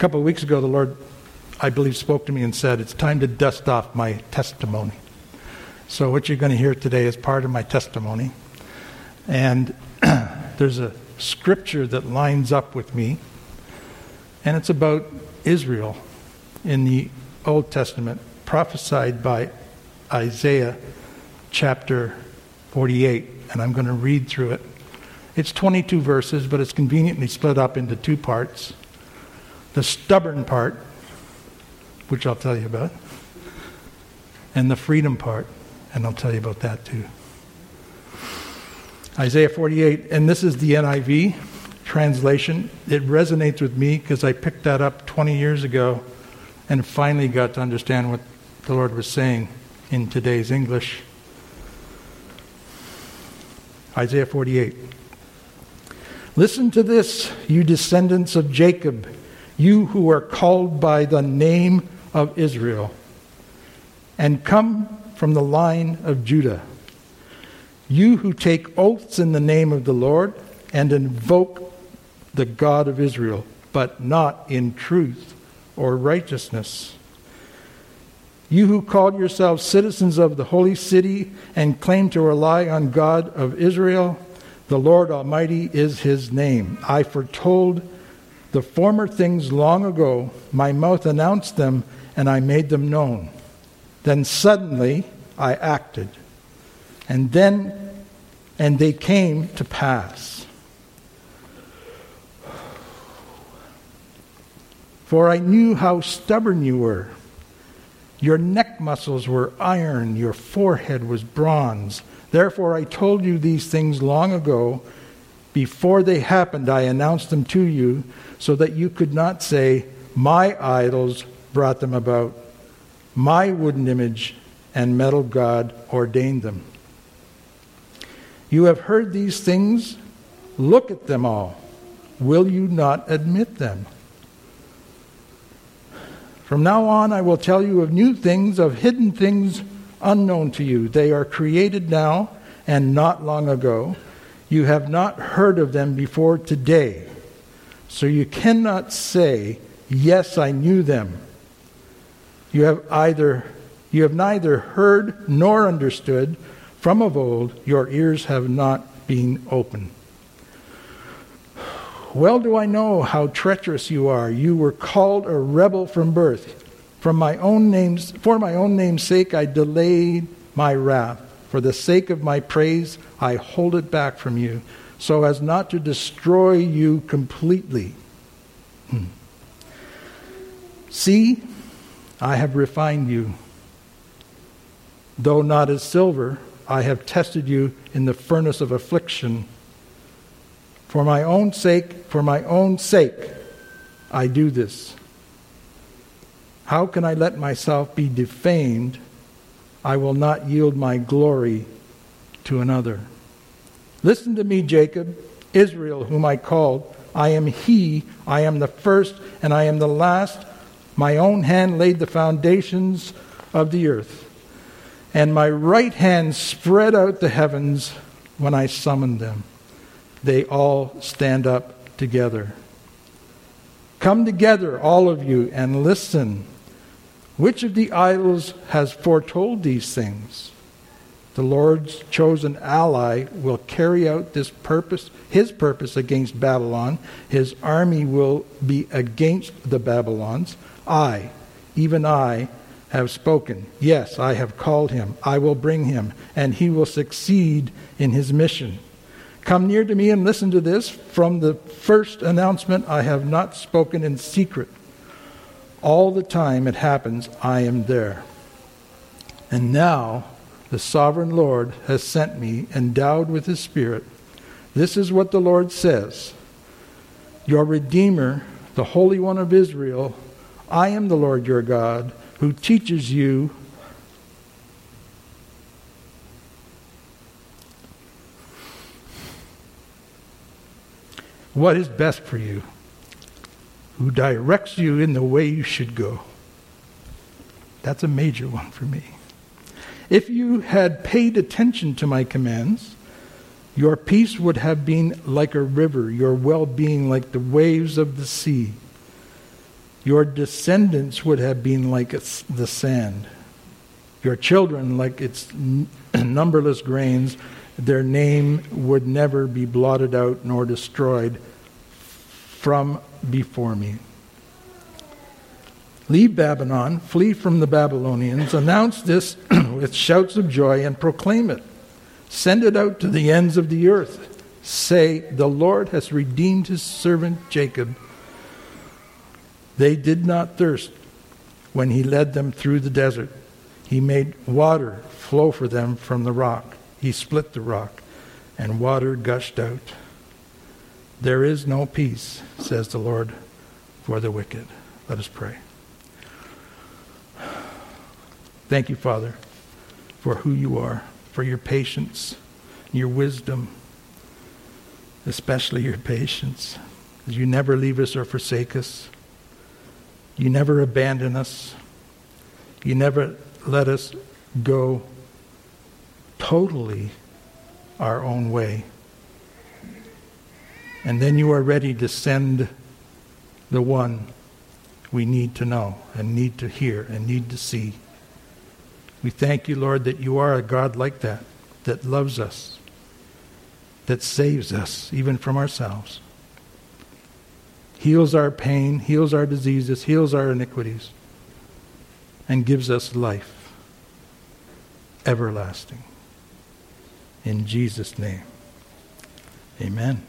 couple of weeks ago, the Lord, I believe, spoke to me and said, It's time to dust off my testimony. So, what you're going to hear today is part of my testimony. And there's a scripture that lines up with me, and it's about Israel in the Old Testament, prophesied by Isaiah chapter 48. And I'm going to read through it. It's 22 verses, but it's conveniently split up into two parts. The stubborn part, which I'll tell you about, and the freedom part, and I'll tell you about that too. Isaiah 48, and this is the NIV translation. It resonates with me because I picked that up 20 years ago and finally got to understand what the Lord was saying in today's English. Isaiah 48. Listen to this, you descendants of Jacob, you who are called by the name of Israel, and come from the line of Judah. You who take oaths in the name of the Lord and invoke the God of Israel, but not in truth or righteousness. You who call yourselves citizens of the holy city and claim to rely on God of Israel, the Lord Almighty is his name. I foretold the former things long ago. My mouth announced them, and I made them known. Then suddenly I acted and then and they came to pass. For I knew how stubborn you were. Your neck muscles were iron, your forehead was bronze. Therefore, I told you these things long ago. Before they happened, I announced them to you so that you could not say, My idols brought them about, my wooden image and metal God ordained them. You have heard these things. Look at them all. Will you not admit them? From now on, I will tell you of new things, of hidden things unknown to you. They are created now and not long ago. You have not heard of them before today. So you cannot say, Yes, I knew them. You have either you have neither heard nor understood from of old, your ears have not been open. Well do I know how treacherous you are. You were called a rebel from birth. From my own name's, for my own name's sake, I delayed my wrath. For the sake of my praise, I hold it back from you, so as not to destroy you completely. Hmm. See, I have refined you. Though not as silver, I have tested you in the furnace of affliction. For my own sake, for my own sake, I do this. How can I let myself be defamed? I will not yield my glory to another. Listen to me, Jacob, Israel, whom I called. I am he, I am the first, and I am the last. My own hand laid the foundations of the earth and my right hand spread out the heavens when I summoned them. They all stand up together. Come together, all of you, and listen. Which of the idols has foretold these things? The Lord's chosen ally will carry out this purpose, his purpose against Babylon. His army will be against the Babylons. I, even I, have spoken. Yes, I have called him. I will bring him, and he will succeed in his mission. Come near to me and listen to this. From the first announcement, I have not spoken in secret. All the time it happens, I am there. And now the sovereign Lord has sent me, endowed with his Spirit. This is what the Lord says Your Redeemer, the Holy One of Israel, I am the Lord your God who teaches you what is best for you, who directs you in the way you should go. That's a major one for me. If you had paid attention to my commands, your peace would have been like a river, your well being like the waves of the sea. Your descendants would have been like the sand. Your children like its numberless grains. Their name would never be blotted out nor destroyed from before me. Leave Babylon, flee from the Babylonians, announce this with shouts of joy, and proclaim it. Send it out to the ends of the earth. Say, The Lord has redeemed his servant Jacob. They did not thirst when he led them through the desert. He made water flow for them from the rock. He split the rock, and water gushed out. There is no peace, says the Lord, for the wicked. Let us pray. Thank you, Father, for who you are, for your patience, your wisdom, especially your patience. You never leave us or forsake us. You never abandon us. You never let us go totally our own way. And then you are ready to send the one we need to know and need to hear and need to see. We thank you, Lord, that you are a God like that, that loves us, that saves us even from ourselves, heals our pain, heals our diseases, heals our iniquities, and gives us life everlasting. In Jesus' name, amen.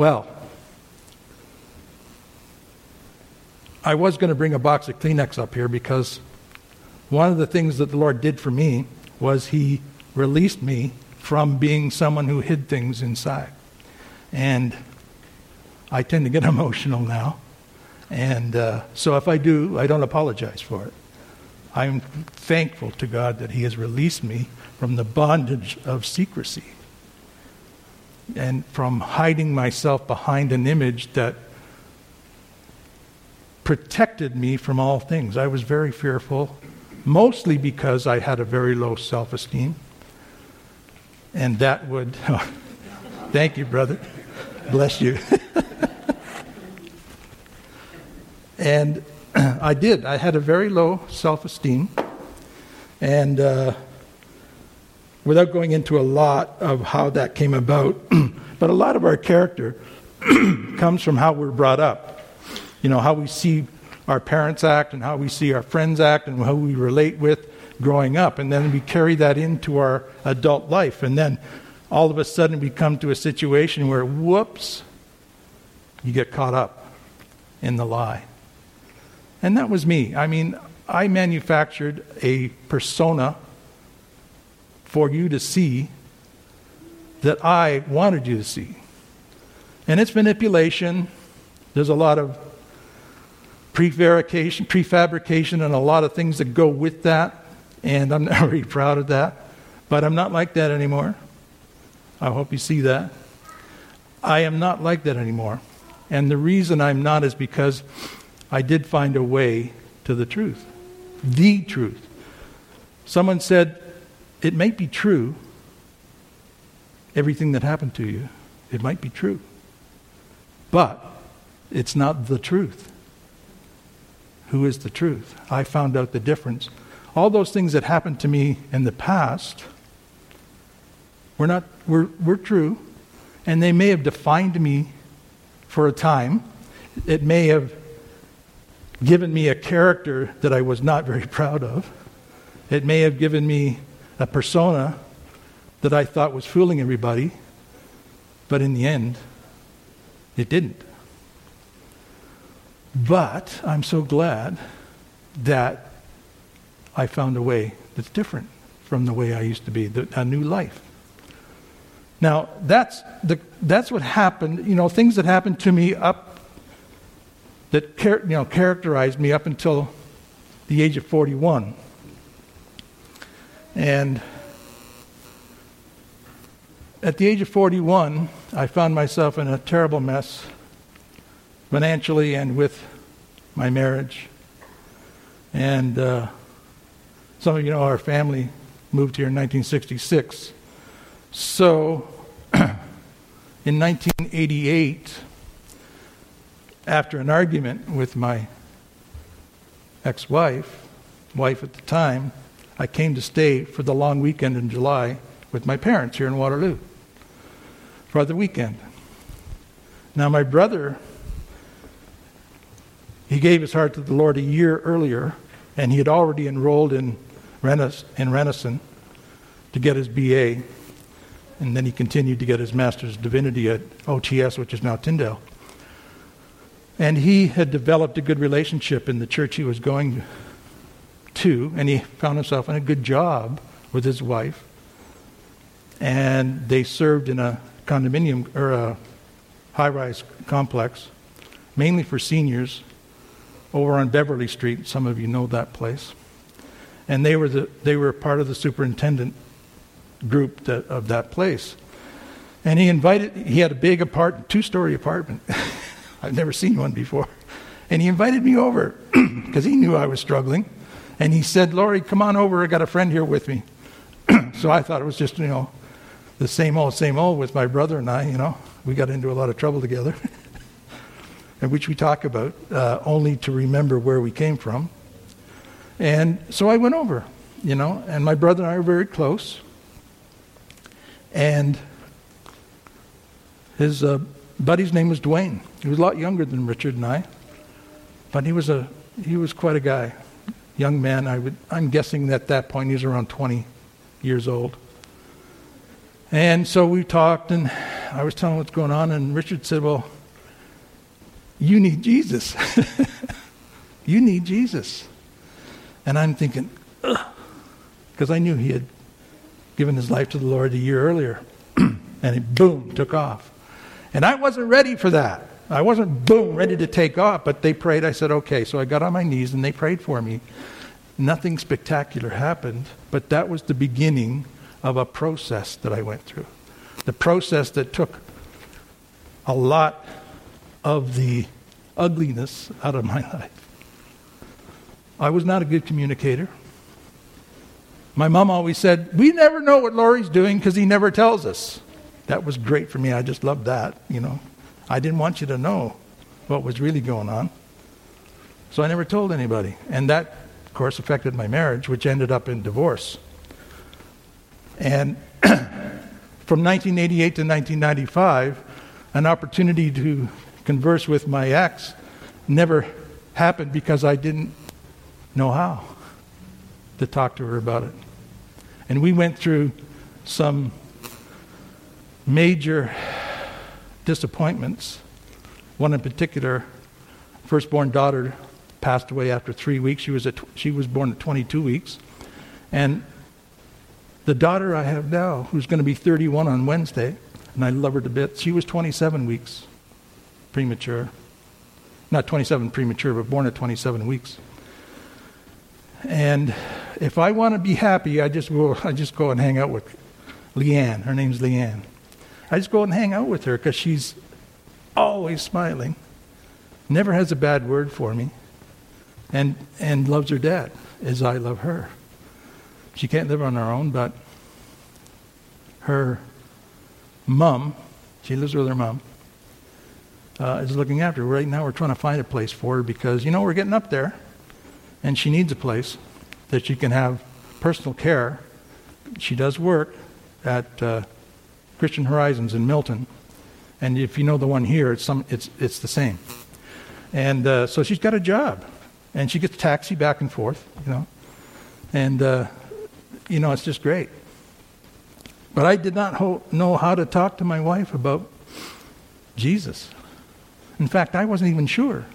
Well, I was going to bring a box of Kleenex up here because one of the things that the Lord did for me was He released me from being someone who hid things inside. And I tend to get emotional now. And uh, so if I do, I don't apologize for it. I'm thankful to God that He has released me from the bondage of secrecy and from hiding myself behind an image that protected me from all things. I was very fearful, mostly because I had a very low self esteem. And that would, thank you, brother. Bless you. and I did. I had a very low self esteem. And uh, without going into a lot of how that came about, but a lot of our character comes from how we're brought up. You know, how we see our parents act and how we see our friends act and how we relate with growing up. And then we carry that into our adult life. And then all of a sudden we come to a situation where, whoops, you get caught up in the lie. And that was me. I mean, I manufactured a persona for you to see that I wanted you to see. And it's manipulation. There's a lot of prevarication, prefabrication, and a lot of things that go with that. And I'm not very proud of that. But I'm not like that anymore. I hope you see that. I am not like that anymore. And the reason I'm not is because I did find a way to the truth. The truth. Someone said, it might be true, everything that happened to you. It might be true. But it's not the truth. Who is the truth? I found out the difference. All those things that happened to me in the past were not were, were true, and they may have defined me for a time. It may have given me a character that I was not very proud of. It may have given me a persona that I thought was fooling everybody, but in the end, it didn't. But I'm so glad that I found a way that's different from the way I used to be, the, a new life. Now, that's, the, that's what happened, you know, things that happened to me up, that char- you know, characterized me up until the age of 41. And at the age of 41, I found myself in a terrible mess financially and with my marriage. And uh, some of you know our family moved here in 1966. So in 1988, after an argument with my ex wife, wife at the time, I came to stay for the long weekend in July with my parents here in Waterloo for the weekend. Now, my brother, he gave his heart to the Lord a year earlier, and he had already enrolled in, in Renison to get his BA, and then he continued to get his Master's Divinity at OTS, which is now Tyndale. And he had developed a good relationship in the church he was going to, and he found himself in a good job with his wife. And they served in a condominium or uh, a high rise complex, mainly for seniors, over on Beverly Street. Some of you know that place. And they were, the, they were part of the superintendent group that, of that place. And he invited, he had a big apartment, two story apartment. I've never seen one before. And he invited me over because he knew I was struggling. And he said, Laurie, come on over. I got a friend here with me. so I thought it was just, you know, the same old, same old with my brother and I, you know. We got into a lot of trouble together, which we talk about, uh, only to remember where we came from. And so I went over, you know, and my brother and I were very close. And his uh, buddy's name was Dwayne. He was a lot younger than Richard and I, but he was a he was quite a guy, young man. I would I'm guessing at that point he was around 20 years old. And so we talked, and I was telling what's going on, and Richard said, Well, you need Jesus. you need Jesus. And I'm thinking, because I knew he had given his life to the Lord a year earlier. and it boom, took off. And I wasn't ready for that. I wasn't boom, ready to take off, but they prayed. I said, okay. So I got on my knees and they prayed for me. Nothing spectacular happened, but that was the beginning of a process that I went through. The process that took a lot of the ugliness out of my life. I was not a good communicator. My mom always said, We never know what Laurie's doing because he never tells us. That was great for me. I just loved that, you know. I didn't want you to know what was really going on. So I never told anybody. And that, of course, affected my marriage, which ended up in divorce. And from 1988 to 1995, an opportunity to converse with my ex never happened because I didn't know how to talk to her about it. And we went through some major disappointments. One in particular, firstborn daughter passed away after three weeks. She was, she was born at 22 weeks. And the daughter I have now, who's going to be 31 on Wednesday, and I love her to bits, she was 27 weeks premature. Not 27 premature, but born at 27 weeks. And if I want to be happy, I just go, I just go and hang out with Leanne. Her name's Leanne. I just go and hang out with her because she's always smiling, never has a bad word for me, and, and loves her dad as I love her. She can't live on her own, but her mom, she lives with her mom, uh, is looking after her. Right now, we're trying to find a place for her because, you know, we're getting up there, and she needs a place that she can have personal care. She does work at uh, Christian Horizons in Milton, and if you know the one here, it's, some, it's, it's the same. And uh, so she's got a job, and she gets a taxi back and forth, you know. And uh, you know, it's just great. But I did not ho- know how to talk to my wife about Jesus. In fact, I wasn't even sure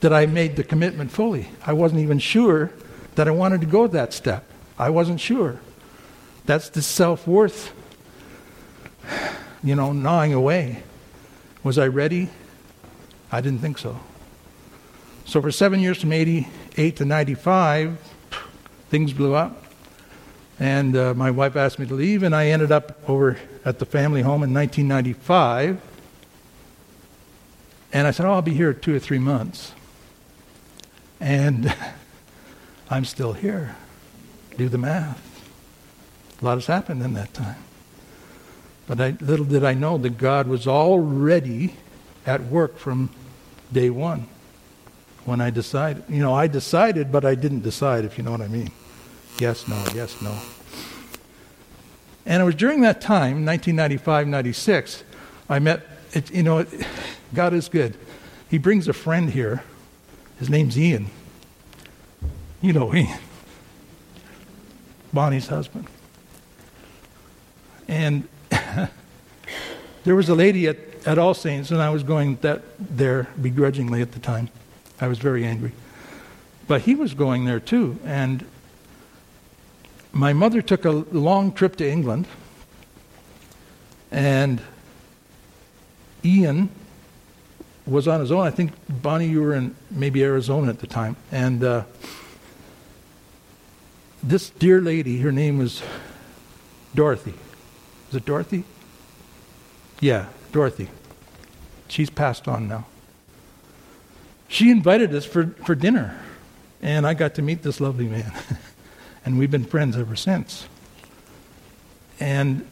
that I made the commitment fully. I wasn't even sure that I wanted to go that step. I wasn't sure. That's the self worth, you know, gnawing away. Was I ready? I didn't think so. So for seven years from 88 to 95, things blew up. And uh, my wife asked me to leave, and I ended up over at the family home in 1995. And I said, Oh, I'll be here two or three months. And I'm still here. Do the math. A lot has happened in that time. But I, little did I know that God was already at work from day one when I decided. You know, I decided, but I didn't decide, if you know what I mean. Yes, no, yes, no. And it was during that time, 1995, 96, I met, it, you know, God is good. He brings a friend here. His name's Ian. You know Ian. Bonnie's husband. And there was a lady at, at All Saints, and I was going that there begrudgingly at the time. I was very angry. But he was going there too. And my mother took a long trip to England, and Ian was on his own. I think, Bonnie, you were in maybe Arizona at the time. And uh, this dear lady, her name was Dorothy. Is it Dorothy? Yeah, Dorothy. She's passed on now. She invited us for, for dinner, and I got to meet this lovely man. and we've been friends ever since. And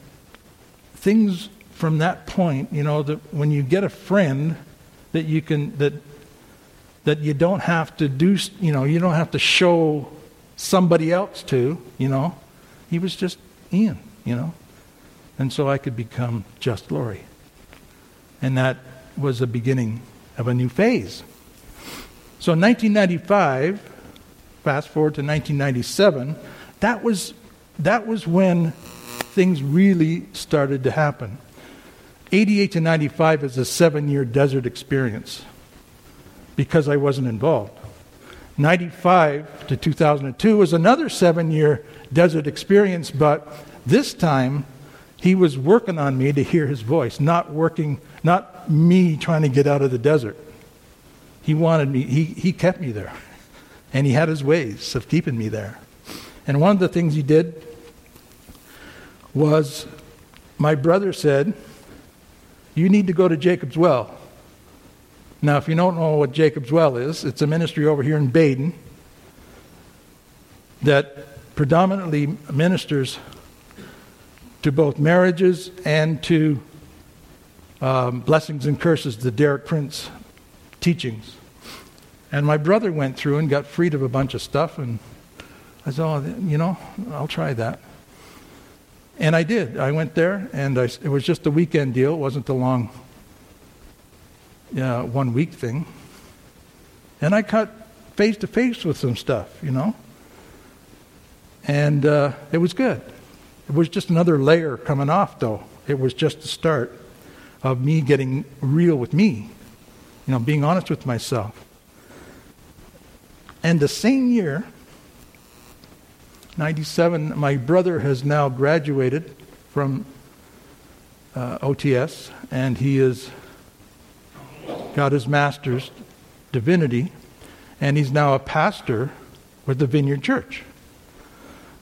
things from that point, you know, that when you get a friend that you can, that, that you don't have to do, you know, you don't have to show somebody else to, you know, he was just Ian, you know. And so I could become just Lori. And that was the beginning of a new phase. So in 1995, fast forward to 1997, that was, that was when things really started to happen. 88 to 95 is a seven year desert experience because I wasn't involved. 95 to 2002 was another seven year desert experience, but this time he was working on me to hear his voice, not working, not me trying to get out of the desert. He wanted me, he, he kept me there. And he had his ways of keeping me there. And one of the things he did was my brother said, You need to go to Jacob's Well. Now, if you don't know what Jacob's Well is, it's a ministry over here in Baden that predominantly ministers to both marriages and to um, blessings and curses, the Derek Prince teachings. And my brother went through and got freed of a bunch of stuff, and I said, oh, you know, I'll try that. And I did. I went there, and I, it was just a weekend deal. It wasn't a long uh, one week thing. And I cut face to face with some stuff, you know. And uh, it was good. It was just another layer coming off, though. It was just the start of me getting real with me, you know, being honest with myself. And the same year, 97, my brother has now graduated from uh, OTS, and he has got his master's divinity, and he's now a pastor with the Vineyard Church.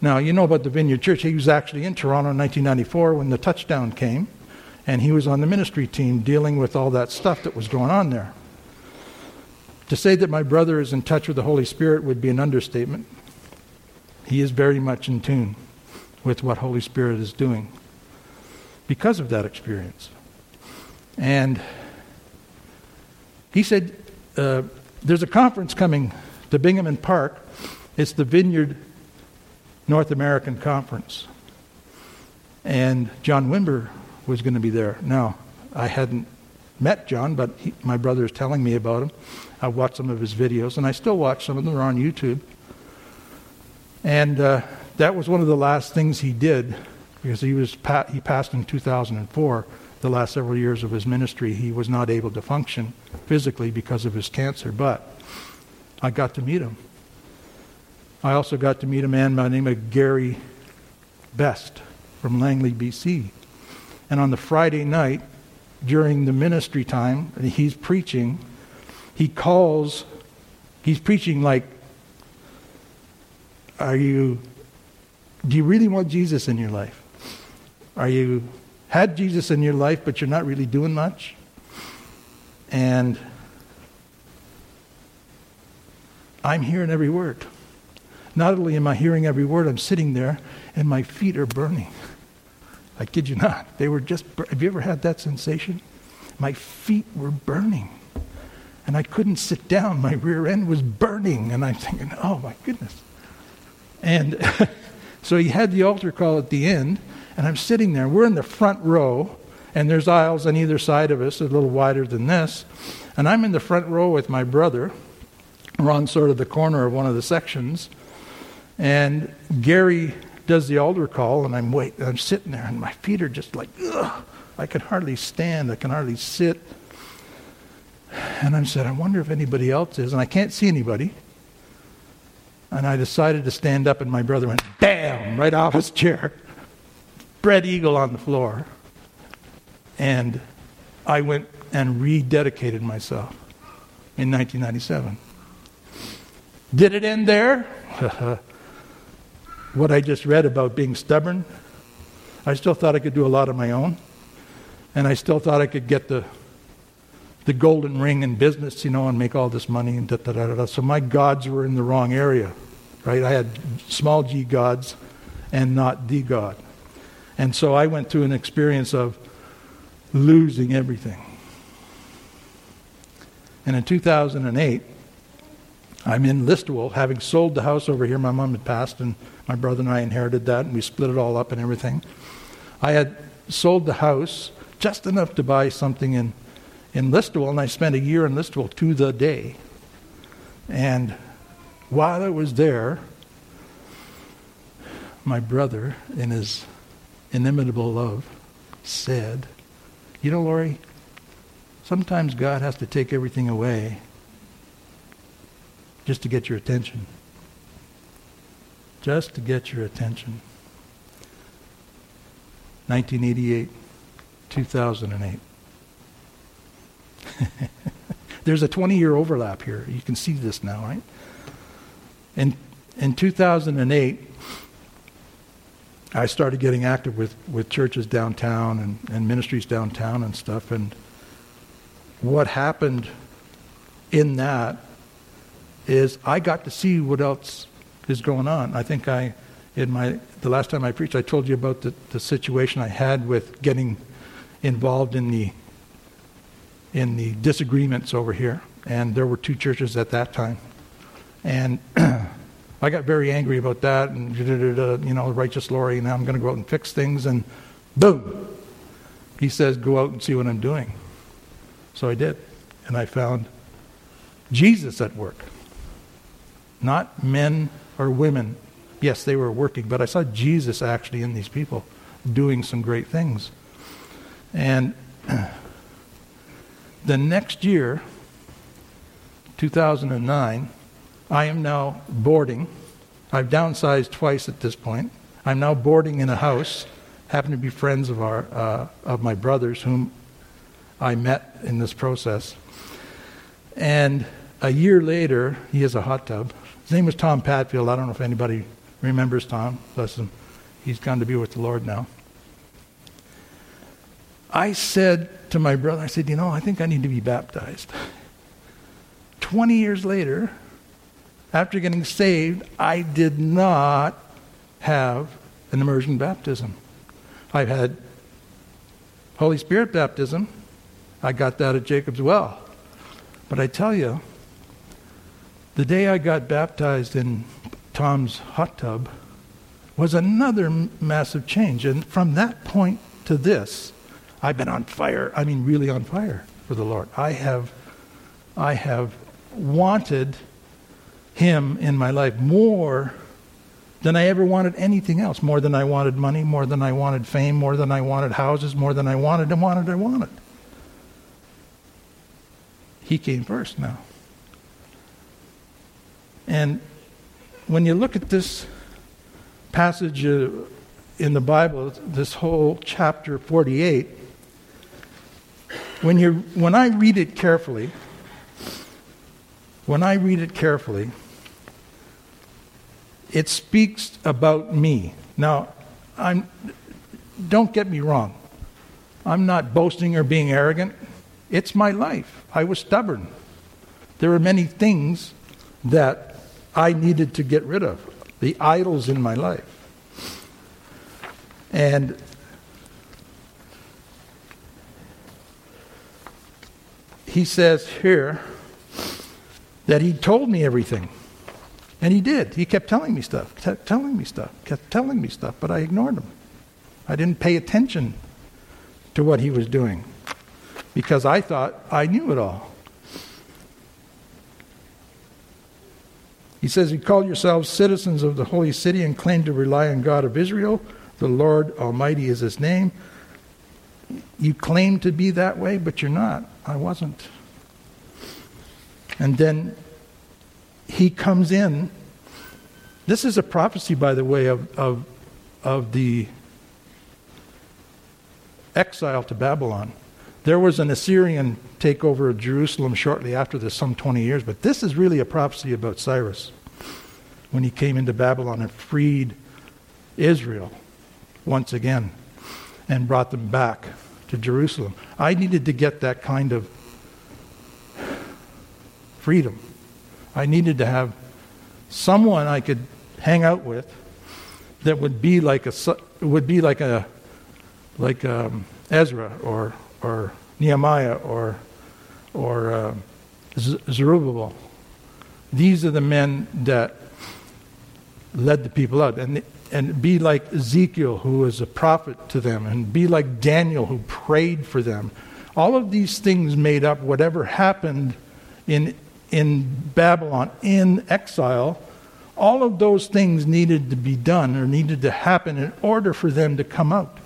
Now, you know about the Vineyard Church. He was actually in Toronto in 1994 when the touchdown came, and he was on the ministry team dealing with all that stuff that was going on there. To say that my brother is in touch with the Holy Spirit would be an understatement. He is very much in tune with what Holy Spirit is doing because of that experience. And he said, uh, There's a conference coming to Bingemans Park. It's the Vineyard North American Conference. And John Wimber was going to be there. Now, I hadn't met John, but he, my brother is telling me about him. I've watched some of his videos, and I still watch some of them. On YouTube. And uh, that was one of the last things he did because he, was pa- he passed in 2004. The last several years of his ministry, he was not able to function physically because of his cancer, but I got to meet him. I also got to meet a man by the name of Gary Best from Langley, BC. And on the Friday night, during the ministry time, he's preaching, he calls, he's preaching like, Are you, do you really want Jesus in your life? Are you, had Jesus in your life, but you're not really doing much? And I'm hearing every word. Not only am I hearing every word, I'm sitting there and my feet are burning. I kid you not. They were just, have you ever had that sensation? My feet were burning. And I couldn't sit down. My rear end was burning. And I'm thinking, oh my goodness. And so he had the altar call at the end. And I'm sitting there. We're in the front row. And there's aisles on either side of us, a little wider than this. And I'm in the front row with my brother. We're on sort of the corner of one of the sections. And Gary does the altar call, and I'm waiting. I'm sitting there, and my feet are just like, ugh. I can hardly stand. I can hardly sit. And I said, I wonder if anybody else is. And I can't see anybody. And I decided to stand up, and my brother went, bam, right off his chair. Bread eagle on the floor. And I went and rededicated myself in 1997. Did it end there? what I just read about being stubborn, I still thought I could do a lot of my own. And I still thought I could get the, the golden ring in business, you know, and make all this money and da da da da. So my gods were in the wrong area, right? I had small g gods and not the God. And so I went through an experience of losing everything. And in 2008, I'm in Listowel, having sold the house over here. My mom had passed, and my brother and I inherited that, and we split it all up and everything. I had sold the house just enough to buy something in, in Listowel, and I spent a year in Listowel to the day. And while I was there, my brother, in his inimitable love, said, You know, Lori, sometimes God has to take everything away just to get your attention. Just to get your attention. 1988, 2008. There's a 20 year overlap here. You can see this now, right? In, in 2008, I started getting active with, with churches downtown and, and ministries downtown and stuff. And what happened in that is I got to see what else is going on. I think I, in my, the last time I preached, I told you about the, the situation I had with getting involved in the, in the disagreements over here. And there were two churches at that time. And I got very angry about that and, you know, righteous Laurie, now I'm going to go out and fix things. And boom, he says, go out and see what I'm doing. So I did. And I found Jesus at work not men or women. Yes, they were working, but I saw Jesus actually in these people doing some great things. And the next year, 2009, I am now boarding. I've downsized twice at this point. I'm now boarding in a house. Happen to be friends of our uh, of my brothers, whom I met in this process. And a year later, he has a hot tub. His name was Tom Patfield. I don't know if anybody remembers Tom. Bless him. He's gone to be with the Lord now. I said to my brother, I said, you know, I think I need to be baptized. 20 years later, after getting saved, I did not have an immersion baptism. I've had Holy Spirit baptism. I got that at Jacob's Well. But I tell you, the day I got baptized in Tom's hot tub was another massive change. And from that point to this, I've been on fire. I mean, really on fire for the Lord. I have, I have wanted Him in my life more than I ever wanted anything else. More than I wanted money, more than I wanted fame, more than I wanted houses, more than I wanted and wanted and wanted. He came first now. And when you look at this passage uh, in the Bible, this whole chapter 48, when, you when I read it carefully, when I read it carefully, it speaks about me. Now, I'm, don't get me wrong. I'm not boasting or being arrogant. It's my life. I was stubborn. There are many things that I needed to get rid of the idols in my life. And he says here that he told me everything. And he did. He kept telling me stuff, kept telling me stuff, kept telling me stuff, but I ignored him. I didn't pay attention to what he was doing because I thought I knew it all. He says, You call yourselves citizens of the holy city and claim to rely on God of Israel. The Lord Almighty is his name. You claim to be that way, but you're not. I wasn't. And then he comes in. This is a prophecy, by the way, of, of, of the exile to Babylon. There was an Assyrian takeover of Jerusalem shortly after this, some 20 years, but this is really a prophecy about Cyrus when he came into Babylon and freed Israel once again and brought them back to Jerusalem. I needed to get that kind of freedom. I needed to have someone I could hang out with that would be like a would be like a like um, Ezra or or Nehemiah or or uh, Zerubbabel. These are the men that led the people out, and and be like Ezekiel, who was a prophet to them, and be like Daniel, who prayed for them. All of these things made up whatever happened in in Babylon in exile. All of those things needed to be done or needed to happen in order for them to come out.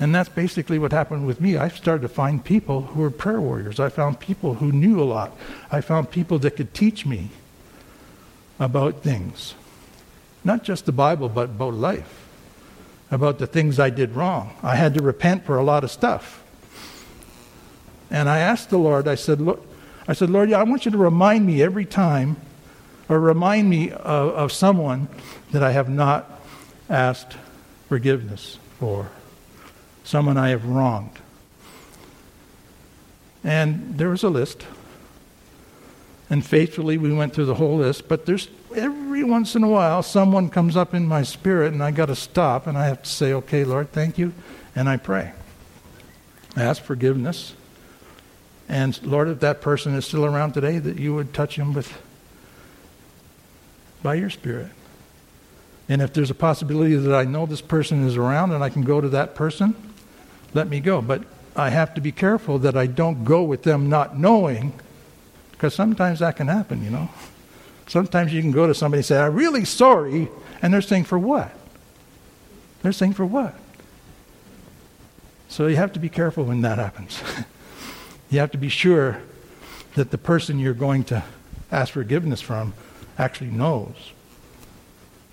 And that's basically what happened with me. I started to find people who were prayer warriors. I found people who knew a lot. I found people that could teach me about things. Not just the Bible, but about life. About the things I did wrong. I had to repent for a lot of stuff. And I asked the Lord, I said, Look, I said, Lord, I want you to remind me every time, or remind me of, of someone that I have not asked forgiveness for someone I have wronged. And there was a list. And faithfully, we went through the whole list. But there's every once in a while, someone comes up in my spirit, and I got to stop, and I have to say, "Okay, Lord, thank you," and I pray. I ask forgiveness, and Lord, if that person is still around today, that you would touch him with by your Spirit. And if there's a possibility that I know this person is around and I can go to that person, let me go. But I have to be careful that I don't go with them not knowing, because sometimes that can happen, you know. Sometimes you can go to somebody and say, I'm really sorry, and they're saying, For what? They're saying, For what? So you have to be careful when that happens. you have to be sure that the person you're going to ask forgiveness from actually knows.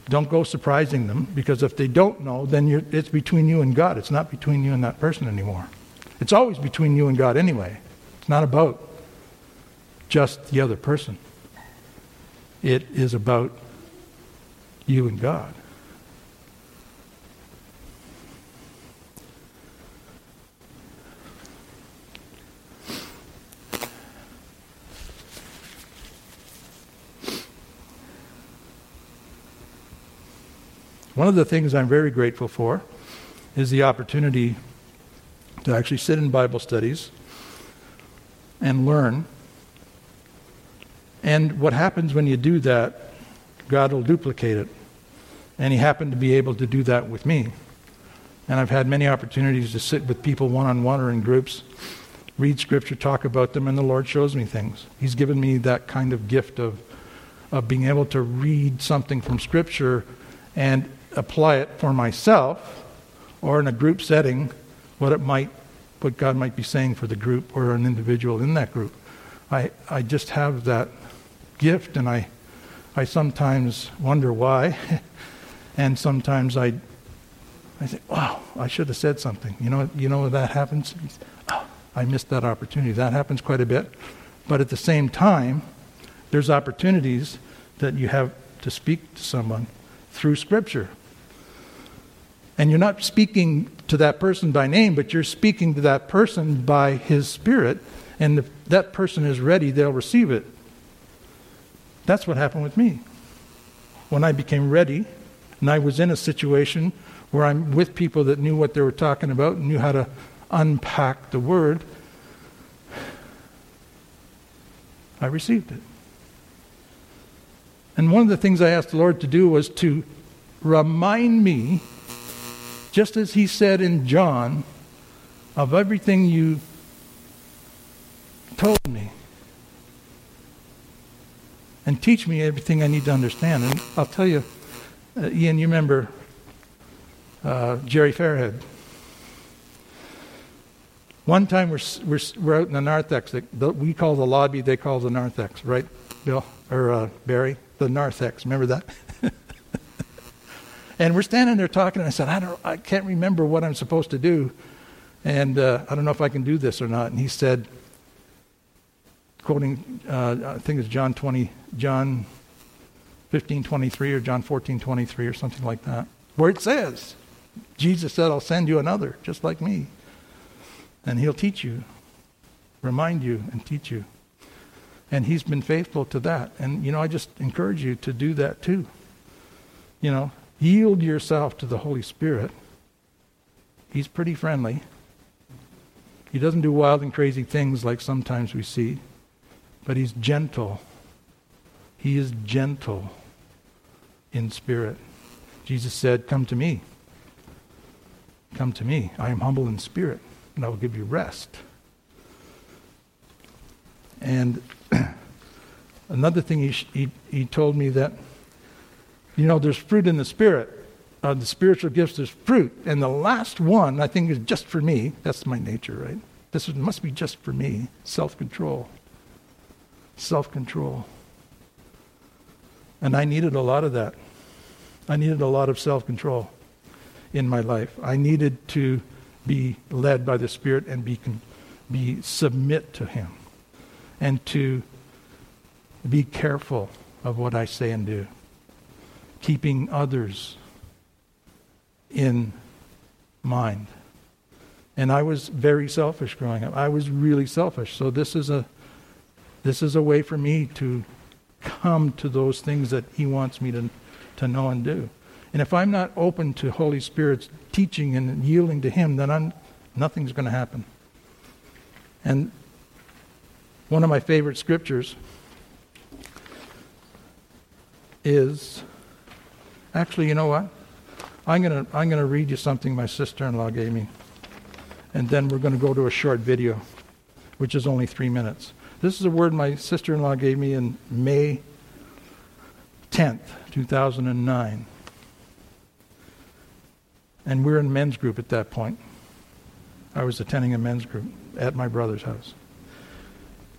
Don't go surprising them because if they don't know, then it's between you and God. It's not between you and that person anymore. It's always between you and God anyway. It's not about just the other person, it is about you and God. One of the things I'm very grateful for is the opportunity to actually sit in Bible studies and learn. And what happens when you do that, God will duplicate it. And He happened to be able to do that with me. And I've had many opportunities to sit with people one on one or in groups, read Scripture, talk about them, and the Lord shows me things. He's given me that kind of gift of, of being able to read something from Scripture and apply it for myself or in a group setting, what it might, what God might be saying for the group or an individual in that group. I, I just have that gift, and I, I sometimes wonder why, and sometimes I, I think, wow, I should have said something. You know, you know that happens. Oh, I missed that opportunity. That happens quite a bit, but at the same time, there's opportunities that you have to speak to someone through Scripture. And you're not speaking to that person by name, but you're speaking to that person by his spirit. And if that person is ready, they'll receive it. That's what happened with me. When I became ready, and I was in a situation where I'm with people that knew what they were talking about, and knew how to unpack the word, I received it. And one of the things I asked the Lord to do was to remind me, just as He said in John, of everything you told me. And teach me everything I need to understand. And I'll tell you, uh, Ian, you remember uh, Jerry Fairhead. One time we're, we're, we're out in the narthex. That we call the lobby, they call the narthex, right, Bill? Or uh, Barry? The narthex. Remember that? and we're standing there talking, and I said, I, don't, I can't remember what I'm supposed to do. And uh, I don't know if I can do this or not. And he said, quoting, uh, I think it's John 20, John 15, 23 or John 14, 23 or something like that, where it says, Jesus said, I'll send you another just like me. And he'll teach you, remind you, and teach you. And he's been faithful to that. And, you know, I just encourage you to do that too. You know, yield yourself to the Holy Spirit. He's pretty friendly. He doesn't do wild and crazy things like sometimes we see, but he's gentle. He is gentle in spirit. Jesus said, Come to me. Come to me. I am humble in spirit, and I will give you rest. And another thing he, he, he told me that, you know, there's fruit in the spirit. Uh, the spiritual gifts, there's fruit. And the last one, I think, is just for me. That's my nature, right? This must be just for me self control. Self control. And I needed a lot of that. I needed a lot of self control in my life. I needed to be led by the Spirit and be, be submit to Him and to be careful of what I say and do, keeping others in mind. And I was very selfish growing up. I was really selfish. So this is a this is a way for me to come to those things that he wants me to to know and do. And if I'm not open to Holy Spirit's teaching and yielding to him, then I'm, nothing's going to happen. And one of my favorite scriptures is actually, you know what? I'm going to I'm going to read you something my sister-in-law gave me and then we're going to go to a short video, which is only three minutes. This is a word my sister in law gave me in May 10th, 2009. And we're in men's group at that point. I was attending a men's group at my brother's house.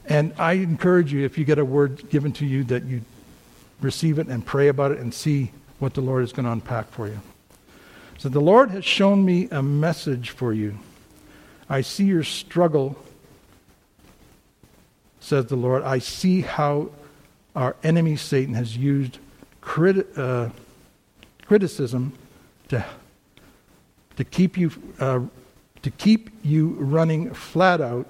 And I encourage you, if you get a word given to you, that you receive it and pray about it and see what the Lord is going to unpack for you. So the Lord has shown me a message for you. I see your struggle, says the Lord. I see how our enemy Satan has used uh, criticism to, to, keep you, uh, to keep you running flat out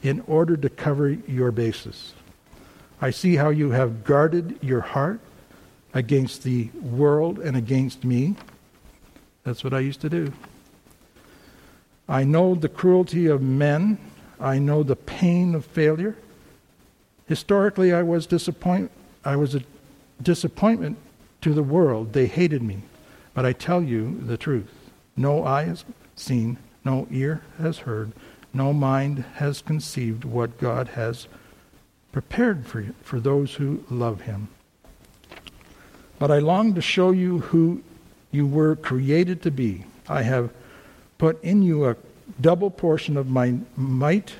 in order to cover your bases. I see how you have guarded your heart against the world and against me. That's what I used to do. I know the cruelty of men. I know the pain of failure. Historically, I was disappoint. I was a disappointment to the world. They hated me. But I tell you the truth. No eye has seen, no ear has heard, no mind has conceived what God has prepared for, you, for those who love him. But I long to show you who you were created to be. I have put in you a double portion of my might,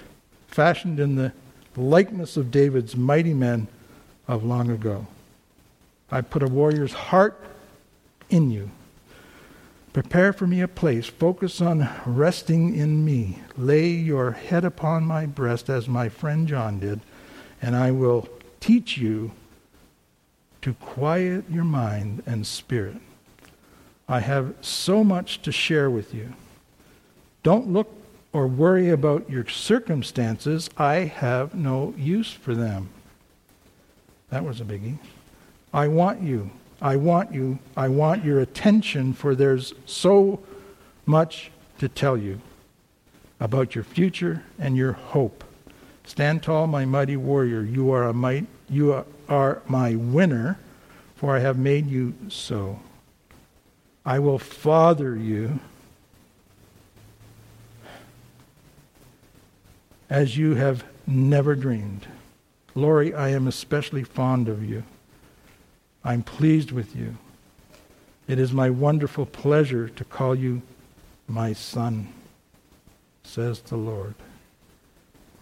fashioned in the likeness of David's mighty men of long ago. I put a warrior's heart in you. Prepare for me a place. Focus on resting in me. Lay your head upon my breast as my friend John did, and I will teach you to quiet your mind and spirit. I have so much to share with you. Don't look or worry about your circumstances. I have no use for them. That was a biggie. I want you. I want you. I want your attention, for there's so much to tell you about your future and your hope. Stand tall, my mighty warrior. You are a might you are my winner, for I have made you so. I will father you as you have never dreamed. Lori, I am especially fond of you. I'm pleased with you. It is my wonderful pleasure to call you my son, says the Lord.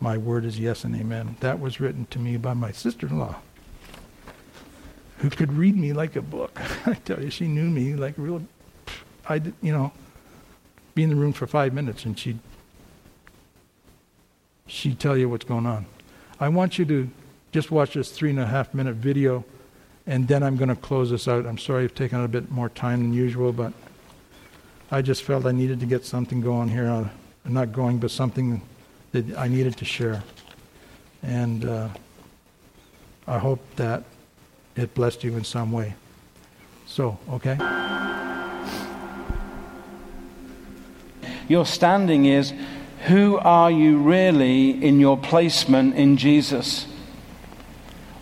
My word is yes and amen. That was written to me by my sister in law, who could read me like a book. I tell you, she knew me like real. I you know, be in the room for five minutes and she'd she'd tell you what's going on. I want you to just watch this three and a half minute video, and then I'm going to close this out. I'm sorry I've taken a bit more time than usual, but I just felt I needed to get something going here. Uh, not going, but something that I needed to share. And uh, I hope that it blessed you in some way. So, okay? Your standing is who are you really in your placement in Jesus?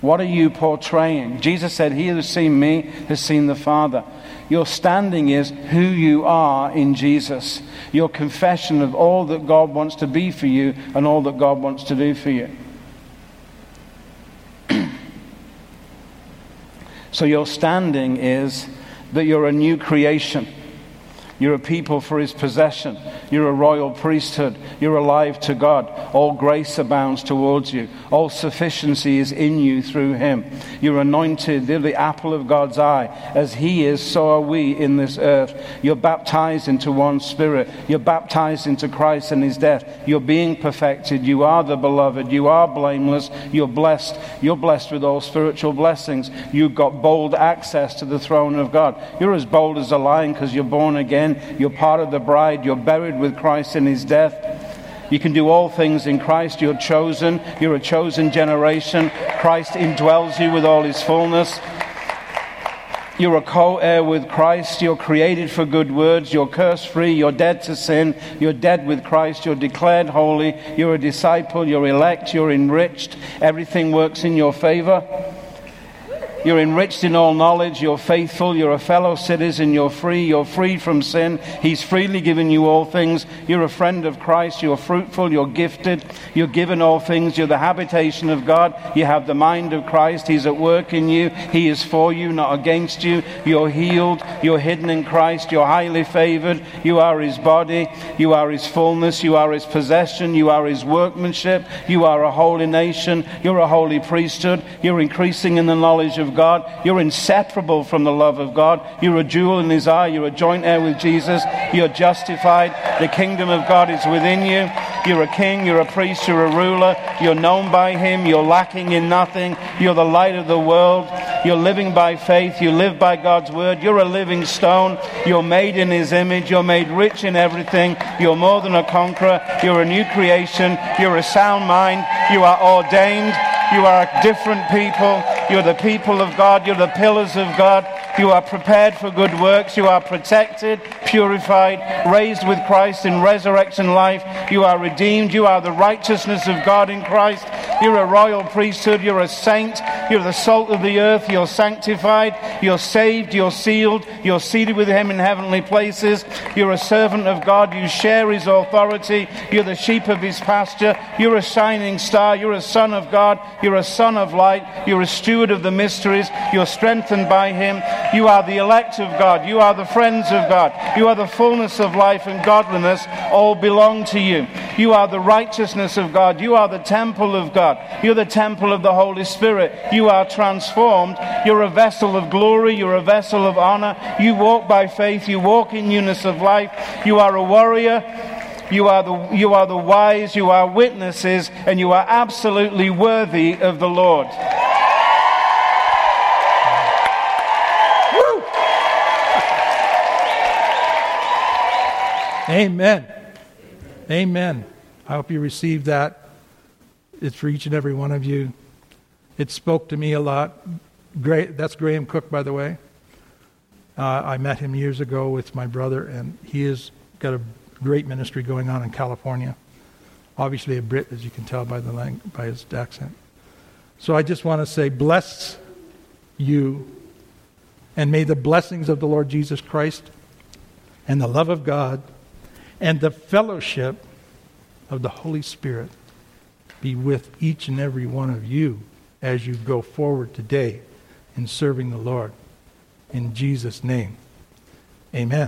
What are you portraying? Jesus said, He who has seen me has seen the Father. Your standing is who you are in Jesus. Your confession of all that God wants to be for you and all that God wants to do for you. So your standing is that you're a new creation. You're a people for his possession. You're a royal priesthood. You're alive to God. All grace abounds towards you. All sufficiency is in you through him. You're anointed. You're the apple of God's eye. As he is, so are we in this earth. You're baptized into one spirit. You're baptized into Christ and his death. You're being perfected. You are the beloved. You are blameless. You're blessed. You're blessed with all spiritual blessings. You've got bold access to the throne of God. You're as bold as a lion because you're born again you're part of the bride. You're buried with Christ in his death. You can do all things in Christ. You're chosen. You're a chosen generation. Christ indwells you with all his fullness. You're a co heir with Christ. You're created for good words. You're curse free. You're dead to sin. You're dead with Christ. You're declared holy. You're a disciple. You're elect. You're enriched. Everything works in your favor. You're enriched in all knowledge. You're faithful. You're a fellow citizen. You're free. You're freed from sin. He's freely given you all things. You're a friend of Christ. You're fruitful. You're gifted. You're given all things. You're the habitation of God. You have the mind of Christ. He's at work in you. He is for you, not against you. You're healed. You're hidden in Christ. You're highly favored. You are His body. You are His fullness. You are His possession. You are His workmanship. You are a holy nation. You're a holy priesthood. You're increasing in the knowledge of God. You're inseparable from the love of God. You're a jewel in His eye. You're a joint heir with Jesus. You're justified. The kingdom of God is within you. You're a king. You're a priest. You're a ruler. You're known by Him. You're lacking in nothing. You're the light of the world. You're living by faith. You live by God's word. You're a living stone. You're made in His image. You're made rich in everything. You're more than a conqueror. You're a new creation. You're a sound mind. You are ordained. You are a different people. You're the people of God. You're the pillars of God. You are prepared for good works. You are protected, purified, raised with Christ in resurrection life. You are redeemed. You are the righteousness of God in Christ. You're a royal priesthood. You're a saint. You're the salt of the earth. You're sanctified. You're saved. You're sealed. You're seated with Him in heavenly places. You're a servant of God. You share His authority. You're the sheep of His pasture. You're a shining star. You're a son of God. You're a son of light. You're a steward of the mysteries. You're strengthened by Him. You are the elect of God. You are the friends of God. You are the fullness of life and godliness. All belong to you. You are the righteousness of God. You are the temple of God. You're the temple of the Holy Spirit. You are transformed. You're a vessel of glory. You're a vessel of honor. You walk by faith. You walk in newness of life. You are a warrior. You are, the, you are the wise, you are witnesses, and you are absolutely worthy of the Lord. Amen. Amen. I hope you received that. It's for each and every one of you. It spoke to me a lot. Great. That's Graham Cooke, by the way. Uh, I met him years ago with my brother, and he has got a great ministry going on in California. obviously a Brit, as you can tell by, the lang- by his accent. So I just want to say, bless you, and may the blessings of the Lord Jesus Christ and the love of God and the fellowship of the Holy Spirit be with each and every one of you as you go forward today in serving the Lord. In Jesus' name, amen.